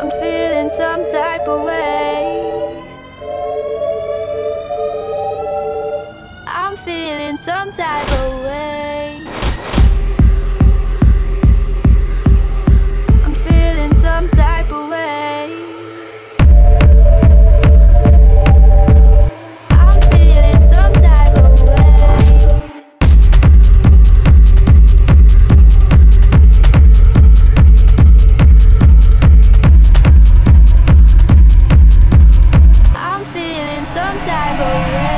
I'm feeling some type of way. I'm feeling some type Sometimes I will